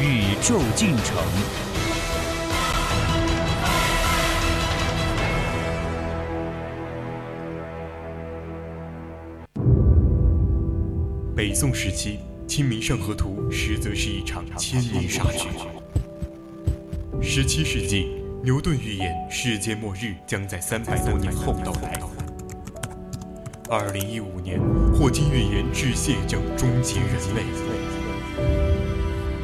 宇宙进程。北宋时期，《清明上河图》实则是一场千年杀局。十七世纪，牛顿预言世界末日将在三百多年后到来。二零一五年，霍金预言致谢将终结人类。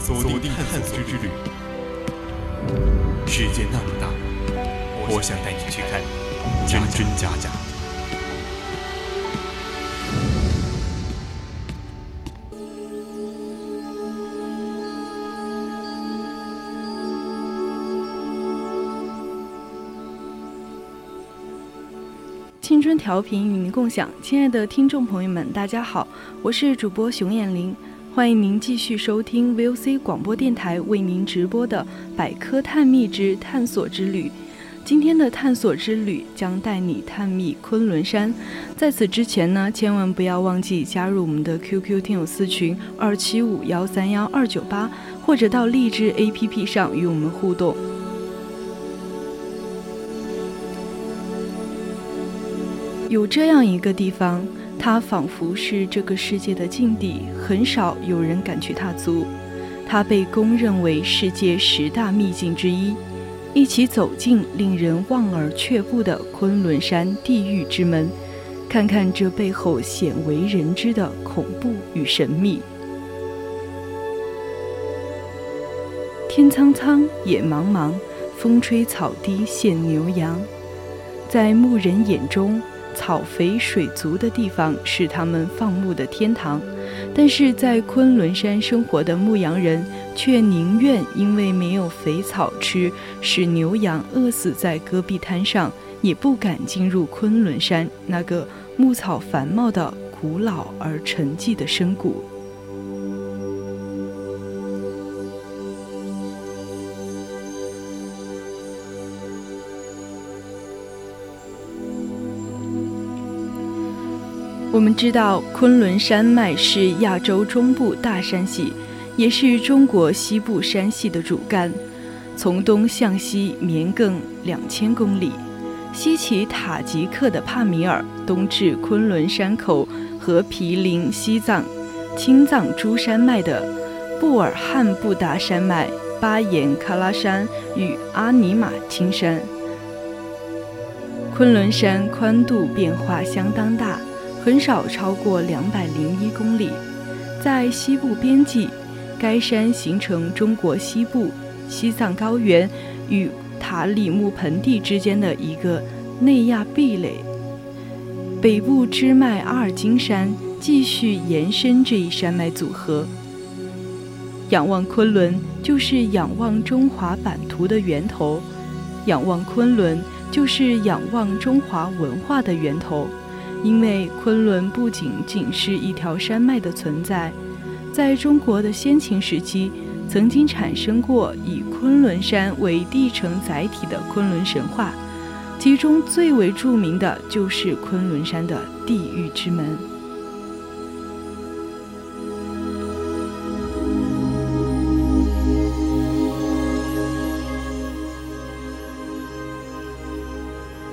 锁定探索之旅，世界那么大，我想带你去看真真假假。青春调频与您共享，亲爱的听众朋友们，大家好，我是主播熊眼玲，欢迎您继续收听 VOC 广播电台为您直播的《百科探秘之探索之旅》。今天的探索之旅将带你探秘昆仑山。在此之前呢，千万不要忘记加入我们的 QQ 听友私群二七五幺三幺二九八，或者到荔枝 APP 上与我们互动。有这样一个地方，它仿佛是这个世界的禁地，很少有人敢去踏足。它被公认为世界十大秘境之一。一起走进令人望而却步的昆仑山地狱之门，看看这背后鲜为人知的恐怖与神秘。天苍苍，野茫茫，风吹草低见牛羊。在牧人眼中，草肥水足的地方是他们放牧的天堂，但是在昆仑山生活的牧羊人却宁愿因为没有肥草吃，使牛羊饿死在戈壁滩上，也不敢进入昆仑山那个牧草繁茂的古老而沉寂的深谷。我们知道，昆仑山脉是亚洲中部大山系，也是中国西部山系的主干，从东向西绵亘两千公里，西起塔吉克的帕米尔，东至昆仑山口和毗邻西藏、青藏诸山脉的布尔汉布达山脉、巴颜喀拉山与阿尼玛青山。昆仑山宽度变化相当大。很少超过两百零一公里，在西部边际，该山形成中国西部西藏高原与塔里木盆地之间的一个内亚壁垒。北部支脉阿尔金山继续延伸这一山脉组合。仰望昆仑，就是仰望中华版图的源头；仰望昆仑，就是仰望中华文化的源头。因为昆仑不仅仅是一条山脉的存在，在中国的先秦时期，曾经产生过以昆仑山为地城载体的昆仑神话，其中最为著名的就是昆仑山的地狱之门。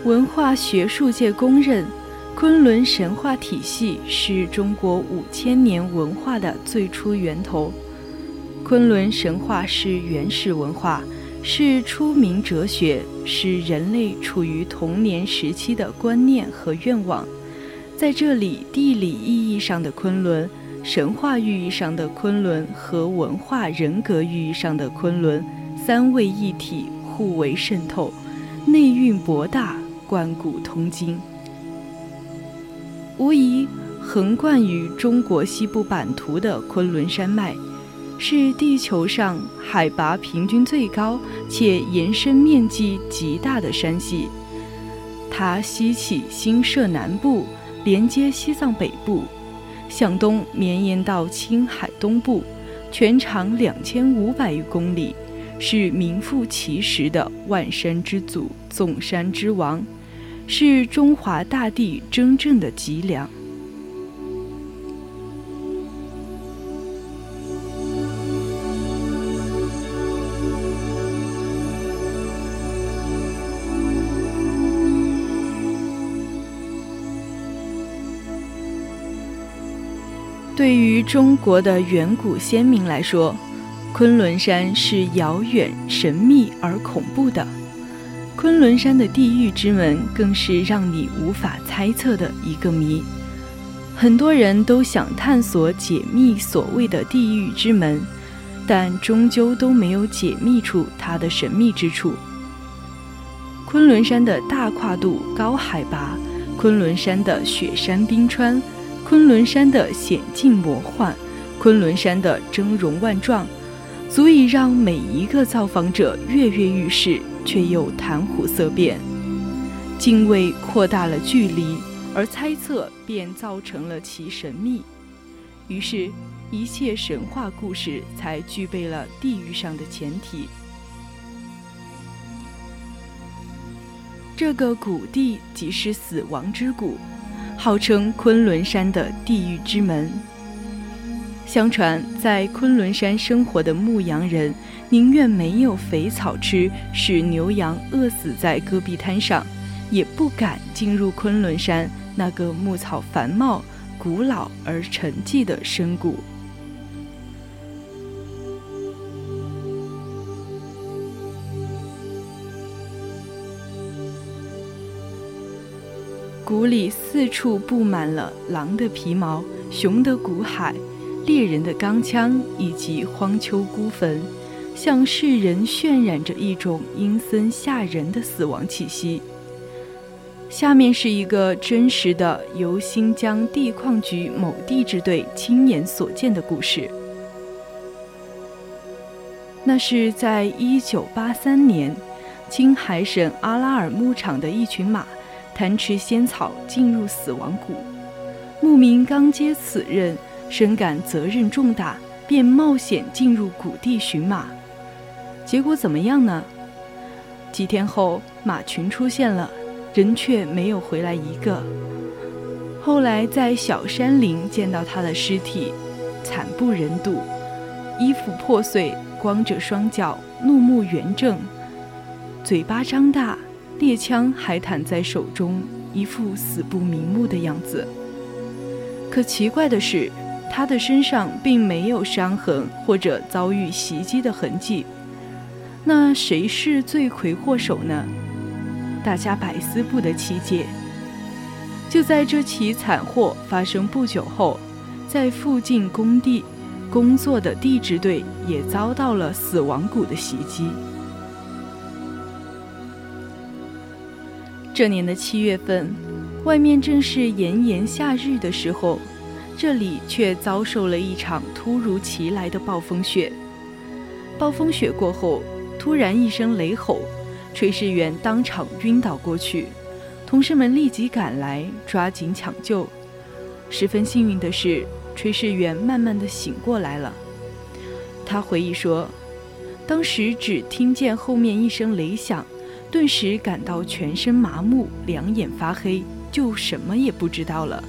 文化学术界公认。昆仑神话体系是中国五千年文化的最初源头。昆仑神话是原始文化，是出名哲学，是人类处于童年时期的观念和愿望。在这里，地理意义上的昆仑、神话寓意上的昆仑和文化人格寓意上的昆仑三位一体，互为渗透，内蕴博大，贯古通今。无疑，横贯于中国西部版图的昆仑山脉，是地球上海拔平均最高且延伸面积极大的山系。它西起新社南部，连接西藏北部，向东绵延到青海东部，全长两千五百余公里，是名副其实的万山之祖、纵山之王，是中华大地真正的脊梁。对于中国的远古先民来说，昆仑山是遥远、神秘而恐怖的。昆仑山的地狱之门更是让你无法猜测的一个谜。很多人都想探索解密所谓的地狱之门，但终究都没有解密出它的神秘之处。昆仑山的大跨度、高海拔，昆仑山的雪山冰川。昆仑山的险境魔幻，昆仑山的峥嵘万状，足以让每一个造访者跃跃欲试，却又谈虎色变。敬畏扩大了距离，而猜测便造成了其神秘。于是，一切神话故事才具备了地狱上的前提。这个谷地即是死亡之谷。号称昆仑山的地狱之门。相传，在昆仑山生活的牧羊人，宁愿没有肥草吃，使牛羊饿死在戈壁滩上，也不敢进入昆仑山那个牧草繁茂、古老而沉寂的深谷。谷里四处布满了狼的皮毛、熊的骨骸、猎人的钢枪以及荒丘孤坟，向世人渲染着一种阴森吓人的死亡气息。下面是一个真实的由新疆地矿局某地质队亲眼所见的故事。那是在一九八三年，青海省阿拉尔牧场的一群马。贪吃仙草，进入死亡谷。牧民刚接此任，深感责任重大，便冒险进入谷地寻马。结果怎么样呢？几天后，马群出现了，人却没有回来一个。后来在小山林见到他的尸体，惨不忍睹，衣服破碎，光着双脚，怒目圆睁，嘴巴张大。猎枪还躺在手中，一副死不瞑目的样子。可奇怪的是，他的身上并没有伤痕或者遭遇袭击的痕迹。那谁是罪魁祸首呢？大家百思不得其解。就在这起惨祸发生不久后，在附近工地工作的地质队也遭到了死亡谷的袭击。这年的七月份，外面正是炎炎夏日的时候，这里却遭受了一场突如其来的暴风雪。暴风雪过后，突然一声雷吼，炊事员当场晕倒过去，同事们立即赶来，抓紧抢救。十分幸运的是，炊事员慢慢的醒过来了。他回忆说，当时只听见后面一声雷响。顿时感到全身麻木，两眼发黑，就什么也不知道了。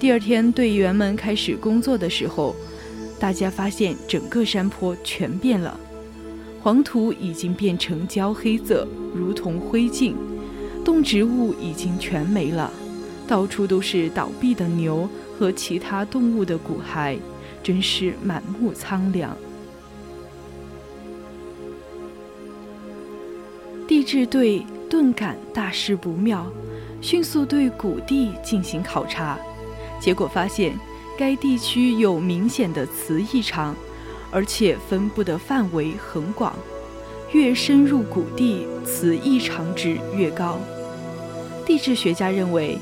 第二天队员们开始工作的时候，大家发现整个山坡全变了，黄土已经变成焦黑色，如同灰烬；动植物已经全没了，到处都是倒闭的牛和其他动物的骨骸，真是满目苍凉。地质队顿感大事不妙，迅速对谷地进行考察，结果发现该地区有明显的磁异常，而且分布的范围很广，越深入谷地，磁异常值越高。地质学家认为，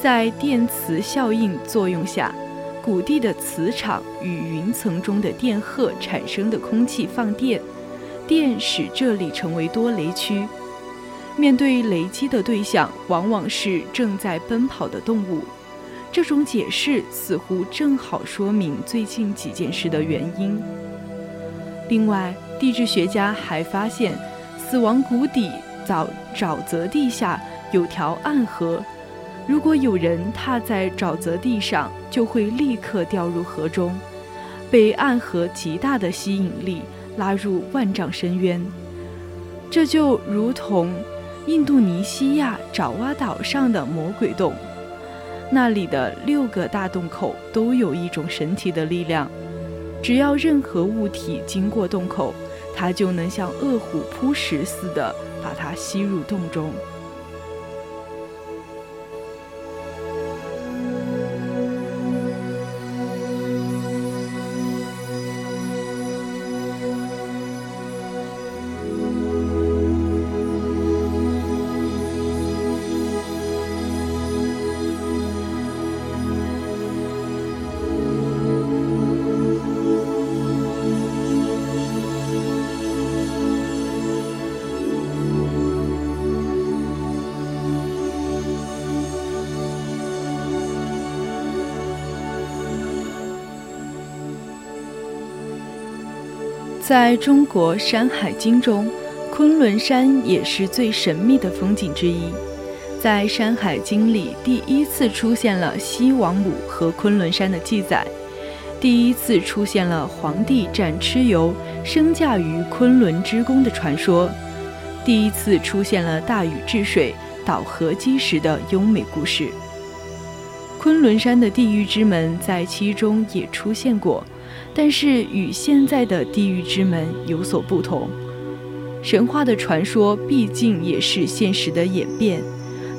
在电磁效应作用下，谷地的磁场与云层中的电荷产生的空气放电，电使这里成为多雷区。面对雷击的对象往往是正在奔跑的动物。这种解释似乎正好说明最近几件事的原因。另外，地质学家还发现，死亡谷底沼沼泽地下有条暗河，如果有人踏在沼泽地上，就会立刻掉入河中，被暗河极大的吸引力拉入万丈深渊。这就如同印度尼西亚爪哇岛上的魔鬼洞。那里的六个大洞口都有一种神奇的力量，只要任何物体经过洞口，它就能像饿虎扑食似的把它吸入洞中。在中国《山海经》中，昆仑山也是最神秘的风景之一。在《山海经》里，第一次出现了西王母和昆仑山的记载，第一次出现了皇帝战蚩尤升驾于昆仑之宫的传说，第一次出现了大禹治水、导河击石的优美故事。昆仑山的地狱之门在其中也出现过。但是与现在的地狱之门有所不同，神话的传说毕竟也是现实的演变。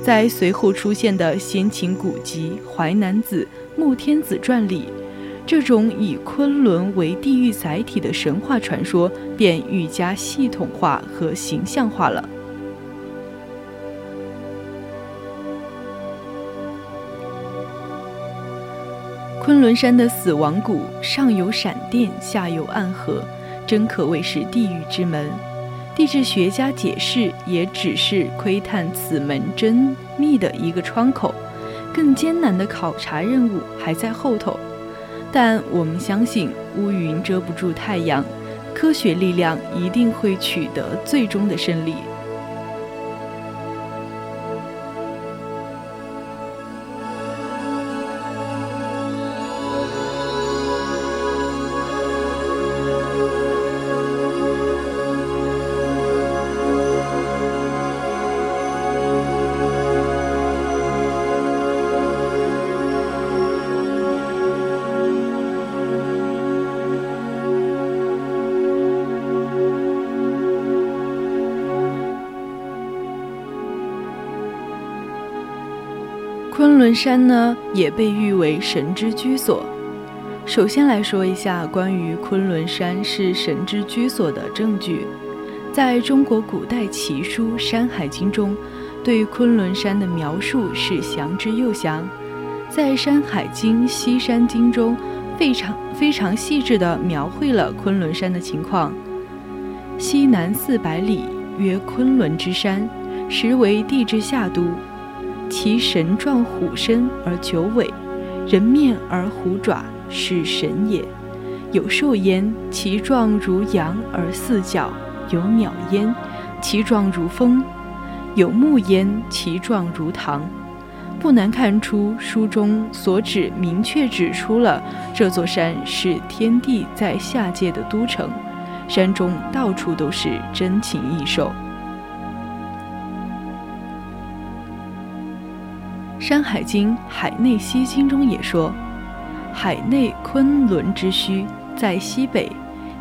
在随后出现的先秦古籍《淮南子·穆天子传》里，这种以昆仑为地狱载体的神话传说便愈加系统化和形象化了。昆仑山的死亡谷上有闪电，下有暗河，真可谓是地狱之门。地质学家解释，也只是窥探此门真秘的一个窗口，更艰难的考察任务还在后头。但我们相信，乌云遮不住太阳，科学力量一定会取得最终的胜利。昆仑山呢，也被誉为神之居所。首先来说一下关于昆仑山是神之居所的证据。在中国古代奇书《山海经》中，对昆仑山的描述是详之又详。在《山海经·西山经》中，非常非常细致地描绘了昆仑山的情况。西南四百里，曰昆仑之山，实为地之下都。其神状虎身而九尾，人面而虎爪，是神也。有兽焉，其状如羊而四角；有鸟焉，其状如蜂；有木焉，其状如堂。不难看出，书中所指明确指出了这座山是天帝在下界的都城，山中到处都是珍禽异兽。《山海经·海内西经》中也说：“海内昆仑之墟在西北，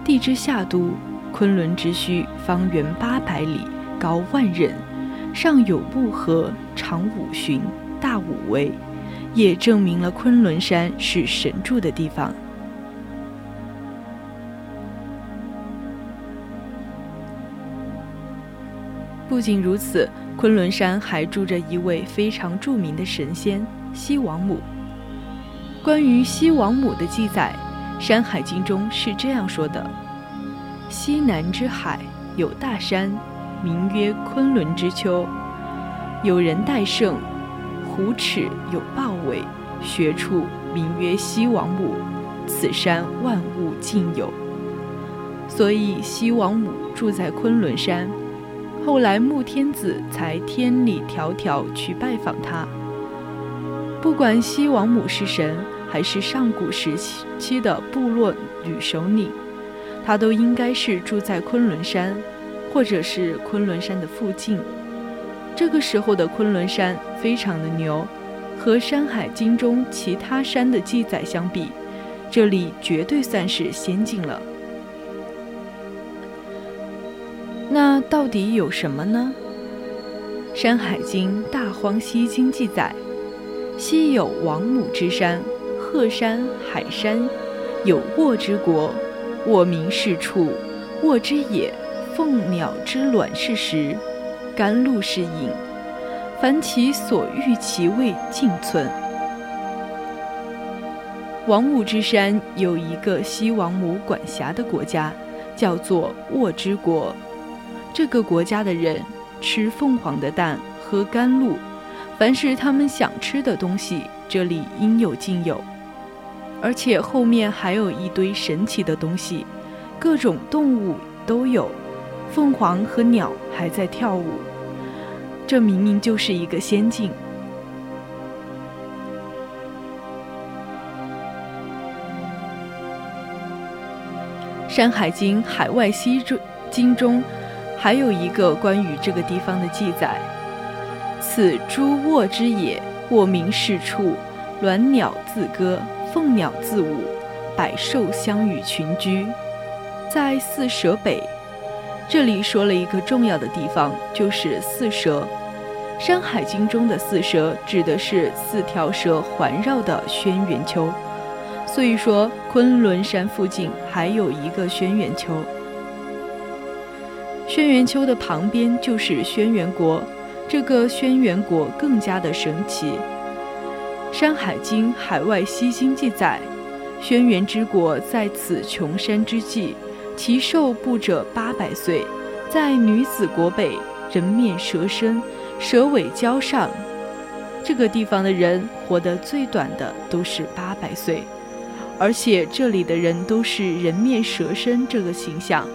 地之下都。昆仑之墟方圆八百里，高万仞，上有木河，长五旬，大五围，也证明了昆仑山是神住的地方。不仅如此。”昆仑山还住着一位非常著名的神仙——西王母。关于西王母的记载，《山海经》中是这样说的：西南之海有大山，名曰昆仑之丘，有人戴胜，虎齿有豹尾，穴处名曰西王母。此山万物尽有，所以西王母住在昆仑山。后来穆天子才千里迢迢去拜访他。不管西王母是神，还是上古时期的部落女首领，她都应该是住在昆仑山，或者是昆仑山的附近。这个时候的昆仑山非常的牛，和《山海经》中其他山的记载相比，这里绝对算是仙境了。那到底有什么呢？《山海经·大荒西经》记载。西有王母之山，鹤山、海山，有沃之国，沃民是处，沃之野，凤鸟之卵是食，甘露是饮，凡其所欲，其味尽存。王母之山有一个西王母管辖的国家，叫做沃之国。这个国家的人吃凤凰的蛋，喝甘露。凡是他们想吃的东西，这里应有尽有，而且后面还有一堆神奇的东西，各种动物都有，凤凰和鸟还在跳舞，这明明就是一个仙境。《山海经·海外西经》中还有一个关于这个地方的记载。此诸卧之野，卧鸣是处，鸾鸟自歌，凤鸟自舞，百兽相与群居，在四蛇北。这里说了一个重要的地方，就是四蛇。《山海经》中的四蛇指的是四条蛇环绕的轩辕丘，所以说昆仑山附近还有一个轩辕丘。轩辕丘的旁边就是轩辕国。这个轩辕国更加的神奇，《山海经·海外西经》记载，轩辕之国在此穷山之际，其寿不者八百岁。在女子国北，人面蛇身，蛇尾交上。这个地方的人活得最短的都是八百岁，而且这里的人都是人面蛇身这个形象。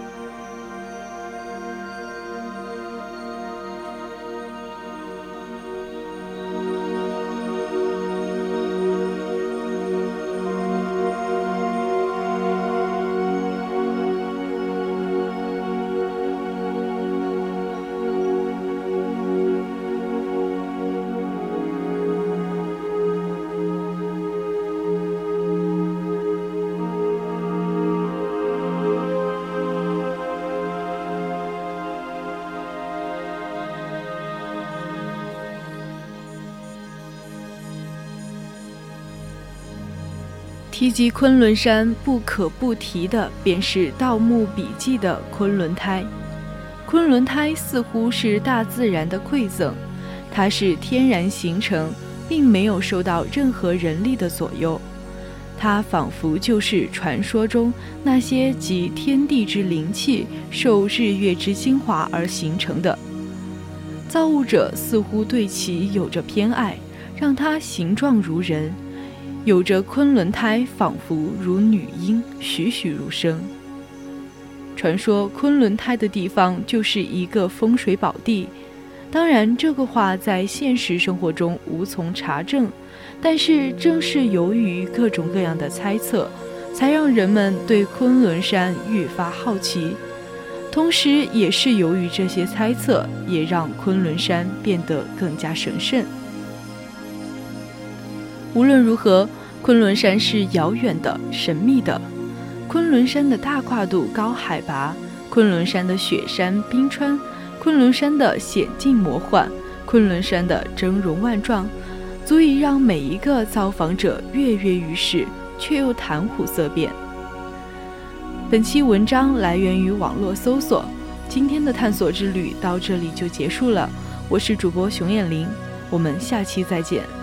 提及昆仑山，不可不提的便是《盗墓笔记》的昆仑胎。昆仑胎似乎是大自然的馈赠，它是天然形成，并没有受到任何人力的左右。它仿佛就是传说中那些集天地之灵气、受日月之精华而形成的。造物者似乎对其有着偏爱，让它形状如人。有着昆仑胎，仿佛如女婴，栩栩如生。传说昆仑胎的地方就是一个风水宝地，当然这个话在现实生活中无从查证，但是正是由于各种各样的猜测，才让人们对昆仑山愈发好奇，同时也是由于这些猜测，也让昆仑山变得更加神圣。无论如何。昆仑山是遥远的、神秘的。昆仑山的大跨度、高海拔，昆仑山的雪山冰川，昆仑山的险境魔幻，昆仑山的峥嵘万状，足以让每一个造访者跃跃欲试，却又谈虎色变。本期文章来源于网络搜索。今天的探索之旅到这里就结束了。我是主播熊眼玲，我们下期再见。